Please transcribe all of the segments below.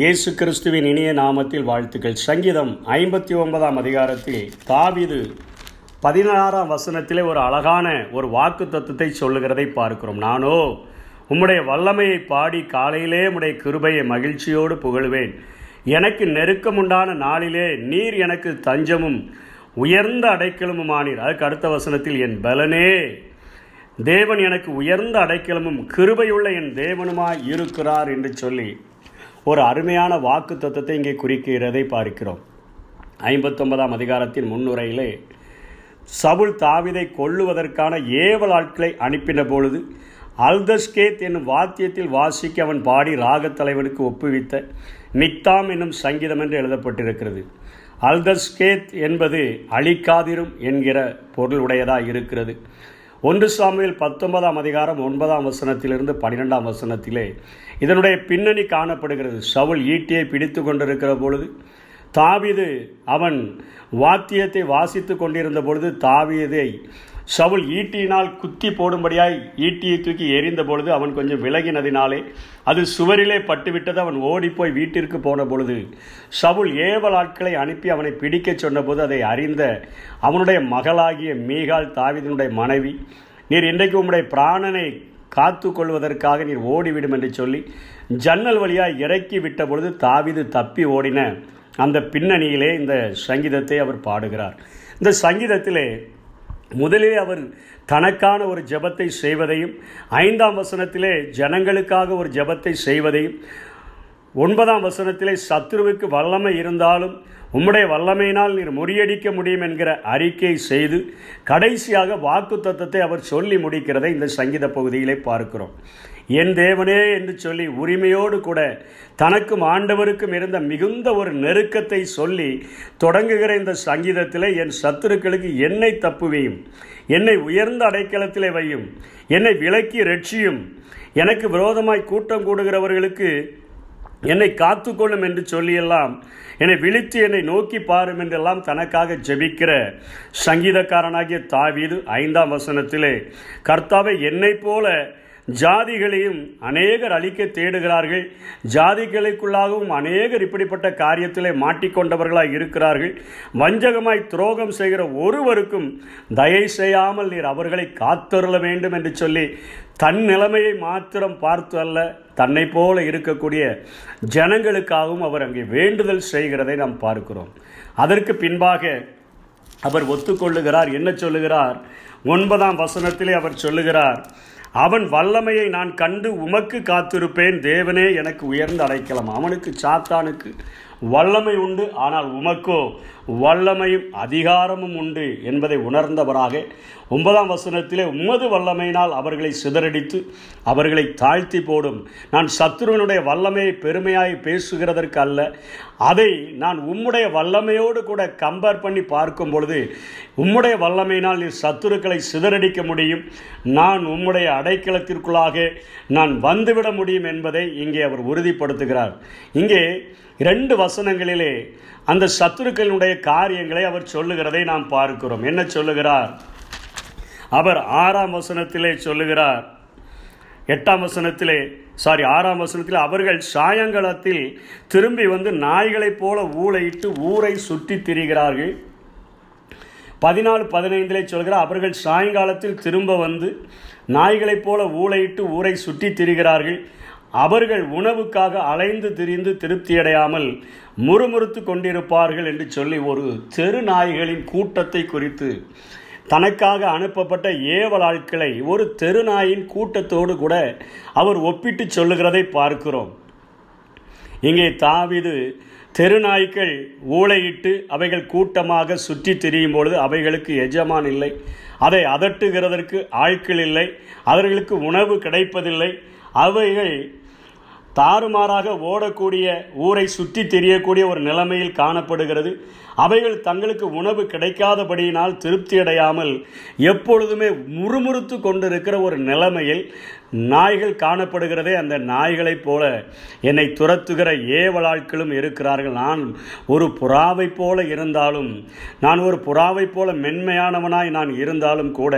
இயேசு கிறிஸ்துவின் இனிய நாமத்தில் வாழ்த்துக்கள். சங்கீதம் ஐம்பத்தி ஒன்பதாம் அதிகாரத்தில் தாவிது பதினாறாம் வசனத்திலே ஒரு அழகான ஒரு வாக்கு தத்துவத்தை சொல்லுகிறதை பார்க்கிறோம். நானோ உம்முடைய வல்லமையை பாடி காலையிலே உம்முடைய கிருபையை மகிழ்ச்சியோடு புகழுவேன். எனக்கு நெருக்கமுண்டான நாளிலே நீர் எனக்கு தஞ்சமும் உயர்ந்த அடைக்கலமுமானீர். அதுக்கு அடுத்த வசனத்தில் என் பலனே தேவன் எனக்கு உயர்ந்த அடைக்கலமும் கிருபையுள்ள என் தேவனுமாய் இருக்கிறார் என்று சொல்லி ஒரு அருமையான வாக்கு தத்துவத்தை இங்கே குறிக்கிறதை பார்க்கிறோம். ஐம்பத்தொன்பதாம் அதிகாரத்தின் முன்னுரையிலே சவுல் தாவிதை கொள்ளுவதற்கான ஏவல் ஆட்களை அனுப்பின பொழுது அல்தஸ்கேத் என்னும் வாத்தியத்தில் வாசிக்க அவன் பாடி ராகத் தலைவனுக்கு ஒப்புவித்த நித்தாம் என்னும் சங்கீதம் என்று எழுதப்பட்டிருக்கிறது. அல்தஸ்கேத் என்பது அழிக்காதிரும் என்கிற பொருள் உடையதாக இருக்கிறது. ஒன்று சாமியில் பத்தொன்பதாம் அதிகாரம் ஒன்பதாம் வசனத்திலிருந்து பன்னிரெண்டாம் வசனத்திலே இதனுடைய பின்னணி காணப்படுகிறது. சவுல் ஈட்டியை பிடித்து கொண்டிருக்கிற பொழுது தாவீது அவன் வாத்தியத்தை வாசித்து கொண்டிருந்த பொழுது தாவீதை சவுல் ஈட்டியினால் குத்தி போடும்படியாய் ஈட்டியை தூக்கி எறிந்த பொழுது அவன் கொஞ்சம் விலகினதினாலே அது சுவரிலே பட்டுவிட்டது. அவன் ஓடிப்போய் வீட்டிற்கு போன பொழுது சவுல் ஏவல் ஆட்களை அனுப்பி அவனை பிடிக்கச் சொன்னபோது அதை அறிந்த அவனுடைய மகளாகிய மீகால் தாவிதனுடைய மனைவி நீர் இன்றைக்கு உம்முடைய பிராணனை காத்து கொள்வதற்காக நீர் ஓடிவிடும் என்று சொல்லி ஜன்னல் வழியாக இறக்கி விட்ட பொழுது தாவிது தப்பி ஓடின அந்த பின்னணியிலே இந்த சங்கீதத்தை அவர் பாடுகிறார். இந்த சங்கீதத்திலே முதலிலே அவர் தனக்கான ஒரு ஜெபத்தை செய்வதையும் ஐந்தாம் வசனத்திலே ஜனங்களுக்காக ஒரு ஜெபத்தை செய்வதையும் ஒன்பதாம் வசனத்திலே சத்ருவுக்கு வல்லமை இருந்தாலும் உம்முடைய வல்லமையினால் நீர் முறியடிக்க முடியும் என்கிற அறிக்கை செய்து கடைசியாக வாக்கு தத்துவத்தை அவர் சொல்லி முடிக்கிறதை இந்த சங்கீத பகுதியிலே பார்க்கிறோம். என் தேவனே என்று சொல்லி உரிமையோடு கூட தனக்கும் ஆண்டவருக்கும் இருந்த மிகுந்த ஒரு நெருக்கத்தை சொல்லி தொடங்குகிற இந்த சங்கீதத்தில் என் சத்துருக்களுக்கு என்னை தப்புவையும் என்னை உயர்ந்த அடைக்கலத்திலே வையும் என்னை விலக்கி ரட்சியும் எனக்கு விரோதமாய் கூட்டம் கூடுகிறவர்களுக்கு என்னை காத்துக்கொள்ளும் என்று சொல்லியெல்லாம் என்னை விழித்து என்னை நோக்கி பாரும் என்றெல்லாம் தனக்காக ஜெபிக்கிற சங்கீதக்காரனாகிய தாவீது ஐந்தாம் வசனத்திலே கர்த்தாவை என்னைப் போல ஜாதிகளையும் அநேகர் அழிக்க தேடுகிறார்கள். ஜாதிகளுக்குள்ளாகவும் அநேகர் இப்படிப்பட்ட காரியத்திலே மாட்டிக்கொண்டவர்களாக இருக்கிறார்கள். வஞ்சகமாய் துரோகம் செய்கிற ஒருவருக்கும் தயை செய்யாமல் நீர் அவர்களை காத்தருள வேண்டும் என்று சொல்லி தன் நிலைமையை மாத்திரம் பார்த்து அல்ல தன்னை போல இருக்கக்கூடிய ஜனங்களுக்காகவும் அவர் அங்கே வேண்டுதல் செய்கிறதை நாம் பார்க்கிறோம். அதற்கு பின்பாக அவர் ஒத்துக்கொள்ளுகிறார் என்ன சொல்லுகிறார்? ஒன்பதாம் வசனத்திலே அவர் சொல்லுகிறார் அவன் வல்லமையை நான் கண்டு உமக்கு காத்திருப்பேன். தேவனே எனக்கு உயர்ந்து அடைக்கலாம் அவனுக்கு சாத்தானுக்கு வல்லமை உண்டு. ஆனால் உமக்கோ வல்லமையும் அதிகாரமும் உண்டு என்பதை உணர்ந்தவராக ஒன்பதாம் வசனத்திலே உமது வல்லமையினால் அவர்களை சிதறடித்து அவர்களை தாழ்த்தி போடும். நான் சத்ருவனுடைய வல்லமையை பெருமையாய் பேசுகிறதற்கு அல்ல. அதை நான் உம்முடைய வல்லமையோடு கூட கம்பேர் பண்ணி பார்க்கும் பொழுது உம்முடைய வல்லமையினால் நீ சத்துருக்களை சிதறடிக்க முடியும். நான் உம்முடைய அடைக்கலத்திற்குள்ளாக நான் வந்துவிட முடியும் என்பதை இங்கே அவர் உறுதிப்படுத்துகிறார். இங்கே இரண்டு வசனங்களிலே அந்த சத்துருக்களினுடைய காரியங்களை அவர் சொல்லுகிறதை நாம் பார்க்கிறோம். என்ன சொல்லுகிறார்? அவர் ஆறாம் வசனத்திலே சொல்லுகிறார். எட்டாம் வசனத்திலே சாரி ஆறாம் வசனத்தில் அவர்கள் சாயங்காலத்தில் திரும்பி வந்து நாய்களைப் போல ஊழையிட்டு ஊரை சுற்றி திரிகிறார்கள். பதினாலு பதினைந்திலே சொல்கிறார் அவர்கள் சாயங்காலத்தில் திரும்ப வந்து நாய்களைப் போல ஊழையிட்டு ஊரை சுற்றி திரிகிறார்கள். அவர்கள் உணவுக்காக அலைந்து திரிந்து திருப்தியடையாமல் முறுமுறுத்து கொண்டிருப்பார்கள் என்று சொல்லி ஒரு தெரு நாய்களின் கூட்டத்தை குறித்து தனக்காக அனுப்பப்பட்ட ஏவல் ஆட்களை ஒரு தெருநாயின் கூட்டத்தோடு கூட அவர் ஒப்பிட்டு சொல்லுகிறதை பார்க்கிறோம். இங்கே தாவிது தெருநாய்கள் ஊழையிட்டு அவைகள் கூட்டமாக சுற்றி திரியும் பொழுது அவைகளுக்கு எஜமான் இல்லை. அதை அதட்டுகிறதற்கு ஆட்கள் இல்லை. அவர்களுக்கு உணவு கிடைப்பதில்லை. அவைகள் தாறுமாறாக ஓடக்கூடிய ஊரை சுற்றி தெரியக்கூடிய ஒரு நிலைமையில் காணப்படுகிறது. அவைகள் தங்களுக்கு உணவு கிடைக்காதபடியினால் திருப்தியடையாமல் எப்பொழுதுமே முறுமுறுத்து கொண்டிருக்கிற ஒரு நிலைமையில் நாய்கள் காணப்படுகிறதே அந்த நாய்களைப் போல என்னை துரத்துகிற ஏவலாட்களும் இருக்கிறார்கள். நான் ஒரு புறாவைப் போல இருந்தாலும் நான் ஒரு புறாவைப் போல மென்மையானவனாய் நான் இருந்தாலும் கூட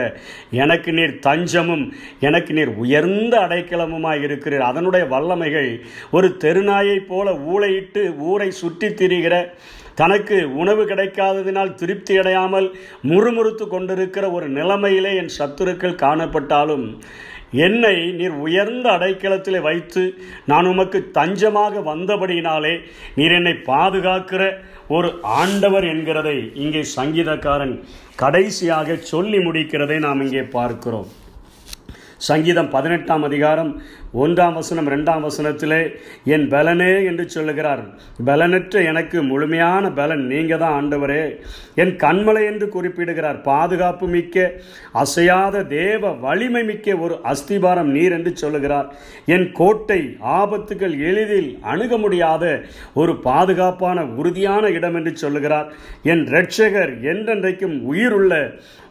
எனக்கு நீர் தஞ்சமும் எனக்கு நீர் உயர்ந்த அடைக்கலமுமாய் இருக்கிறீர். அதனுடைய வல்லமைகள் ஒரு தெருநாயைப் போல ஊழையிட்டு ஊரை சுற்றி திரிகிற தனக்கு உணவு கிடைக்காததினால் திருப்தி அடையாமல் முறுமுறுத்து கொண்டிருக்கிற ஒரு நிலைமையிலே என் சத்துருக்கள் காணப்பட்டாலும் என்னை நீர் உயர்ந்த அடைக்கலத்திலே வைத்து நான் உமக்கு தஞ்சமாக வந்தபடியினாலே நீர் என்னை பாதுகாக்கிற ஒரு ஆண்டவர் என்கிறதை இங்கே சங்கீதக்காரன் கடைசியாக சொல்லி முடிக்கிறதை நாம் இங்கே பார்க்கிறோம். சங்கீதம் பதினெட்டாம் அதிகாரம் ஒன்றாம் வசனம் ரெண்டாம் வசனத்திலே என் பலனே என்று சொல்லுகிறார். பலனற்ற எனக்கு முழுமையான பலன் நீங்கள் தான் ஆண்டவரே என் கண்மலை என்று குறிப்பிடுகிறார். பாதுகாப்பு மிக்க அசையாத தேவ வலிமை மிக்க ஒரு அஸ்திபாரம் நீர் என்று சொல்லுகிறார். என் கோட்டை ஆபத்துகள் எளிதில் அணுக முடியாத ஒரு பாதுகாப்பான உறுதியான இடம் என்று சொல்லுகிறார். என் இரட்சகர் என்றென்றைக்கும் உயிருள்ள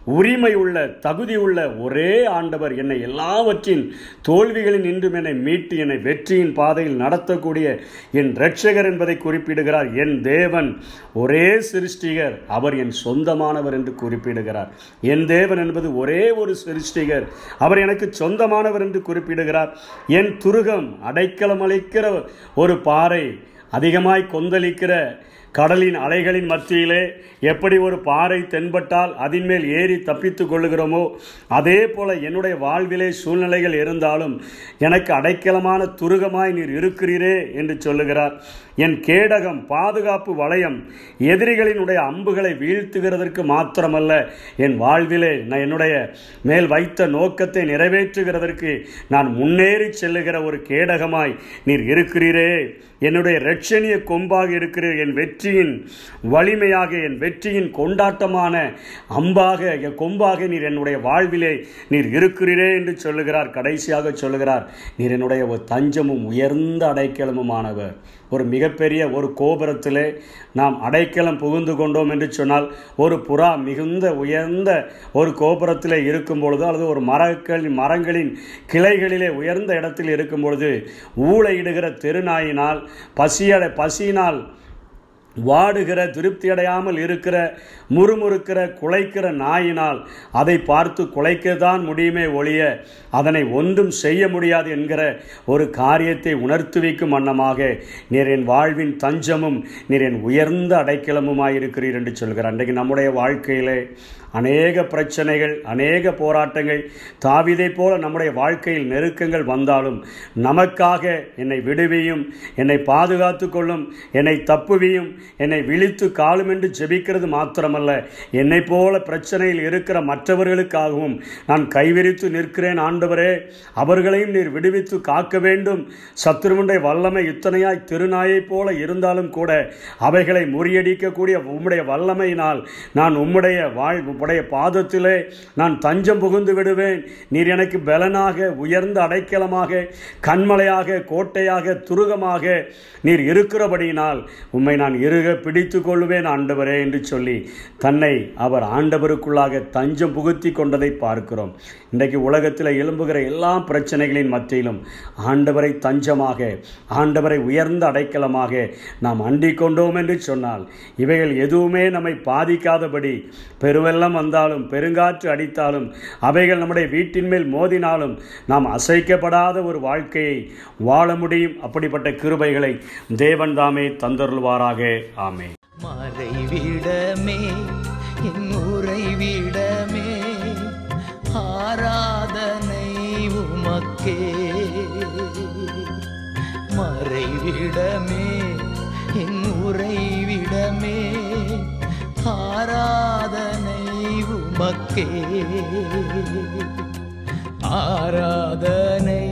உரிமை உள்ள தகுதி உள்ள ஒரே ஆண்டவர் என்னை எல்லாவற்றின் தோல்விகளின் இன்றும் என்னை மீட்டு என்னை வெற்றியின் பாதையில் நடத்தக்கூடிய என் இரட்சகர் என்பதை குறிப்பிடுகிறார். என் தேவன் ஒரே சிருஷ்டிகர் அவர் என் சொந்தமானவர் என்று குறிப்பிடுகிறார். என் தேவன் என்பது ஒரே ஒரு சிருஷ்டிகர் அவர் எனக்கு சொந்தமானவர் என்று குறிப்பிடுகிறார். என் துருகம் அடைக்கலம் அளிக்கிற ஒரு பாறை அதிகமாய் கொந்தளிக்கிற கடலின் அலைகளின் மத்தியிலே எப்படி ஒரு பாறை தென்பட்டால் அதன் மேல் ஏறி தப்பித்து கொள்ளுகிறோமோ அதே போல என்னுடைய வாழ்விலே சூழ்நிலைகள் இருந்தாலும் எனக்கு அடைக்கலமான துருகமாய் நீர் இருக்கிறீரே என்று சொல்லுகிறார். என் கேடகம் பாதுகாப்பு வளையம் எதிரிகளினுடைய அம்புகளை வீழ்த்துகிறதற்கு மாத்திரமல்ல என் வாழ்விலே நான் என்னுடைய மேல் வைத்த நோக்கத்தை நிறைவேற்றுகிறதற்கு நான் முன்னேறி செல்லுகிற ஒரு கேடகமாய் நீர் இருக்கிறீரே. என்னுடைய இரட்சணிய கொம்பாக இருக்கிறீர் என் வெற்றி வெற்றியின் வலிமையாக என் வெற்றியின் கொண்டாட்டமான அம்பாக என் கொம்பாக நீர் என்னுடைய வாழ்விலே நீர் இருக்கிறீரே என்று சொல்லுகிறார் கடைசியாக சொல்லுகிறார். நீர் என்னுடைய ஒரு தஞ்சமும் உயர்ந்த அடைக்கலமுமானவர். ஒரு மிகப்பெரிய ஒரு கோபுரத்திலே நாம் அடைக்கலம் புகுந்து கொண்டோம் என்று சொன்னால் ஒரு புறா மிகுந்த உயர்ந்த ஒரு கோபுரத்திலே இருக்கும் பொழுது அல்லது ஒரு மரக்கள் மரங்களின் கிளைகளிலே உயர்ந்த இடத்தில் இருக்கும் பொழுது ஊழையிடுகிற தெருநாயினால் பசியடை பசியினால் வாடுகிற திருப்தி அடையாமல் இருக்கிற முறுமுறுக்கிற குலைக்கிற நாயினால் அதை பார்த்து குலைக்கத்தான் முடியுமே ஒழிய அதனை ஒன்றும் செய்ய முடியாது என்கிற ஒரு காரியத்தை உணர்த்து வைக்கும் வண்ணமாக நீர் என் வாழ்வின் தஞ்சமும் நீர் என் உயர்ந்த அடைக்கலமுமாயிருக்கிறீர் என்று சொல்கிறார். அன்றைக்கு நம்முடைய வாழ்க்கையிலே அநேக பிரச்சனைகள் அநேக போராட்டங்கள் தாவிதை போல நம்முடைய வாழ்க்கையில் நெருக்கங்கள் வந்தாலும் நமக்காக என்னை விடுவியும் என்னை பாதுகாத்து கொள்ளும் என்னை தப்புவியும் என்னை விழித்து காலும் என்று ஜெபிக்கிறது மாத்திரமல்ல. என்னை போல பிரச்சனையில் இருக்கிற மற்றவர்களுக்காகவும் நான் கைவிரித்து நிற்கிறேன் ஆண்டவரே. அவர்களையும் நீர் விடுவித்து காக்க வேண்டும். சத்துருவனுடைய வல்லமை இத்தனையாய் திருநாயைப் போல இருந்தாலும் கூட அவைகளை முறியடிக்கக்கூடிய உம்முடைய வல்லமையினால் நான் உம்முடைய வாழ் உடைய பாதத்திலே நான் தஞ்சம் புகுந்து விடுவேன். நீர் எனக்கு பலனாக உயர்ந்த அடைக்கலமாக கண்மலையாக கோட்டையாக துருகமாக நீர் இருக்கிறபடியினால் உம்மை நான் இறுக பிடித்து கொள்வேன் ஆண்டவரே என்று சொல்லி தன்னை அவர் ஆண்டவருக்குள்ளாக தஞ்சம் புகுத்தி கொண்டதை பார்க்கிறோம். இன்றைக்கு உலகத்தில் எழும்புகிற எல்லா பிரச்சனைகளின் மத்தியிலும் ஆண்டவரை தஞ்சமாக ஆண்டவரை உயர்ந்த அடைக்கலமாக நாம் அண்டிக் கொண்டோம் என்று சொன்னால் இவைகள் எதுவுமே நம்மை பாதிக்காதபடி பெருவெல்லம் வந்தாலும் பெருங்காற்று அடித்தாலும் அவைகள் நம்முடைய வீட்டின் மேல் மோதினாலும் நாம் அசைக்கப்படாத ஒரு வாழ்க்கையை வாழ முடியும். அப்படிப்பட்ட கிருபைகளை தேவன் தாமே தந்தருள்வாராக. ஆமே மறைவிடமே என் உறைவிடமே ஆராதனை உமக்கே. மறைவிடமே என் உறைவிடமே ஆராதனை உமக்கே. ஆராதனை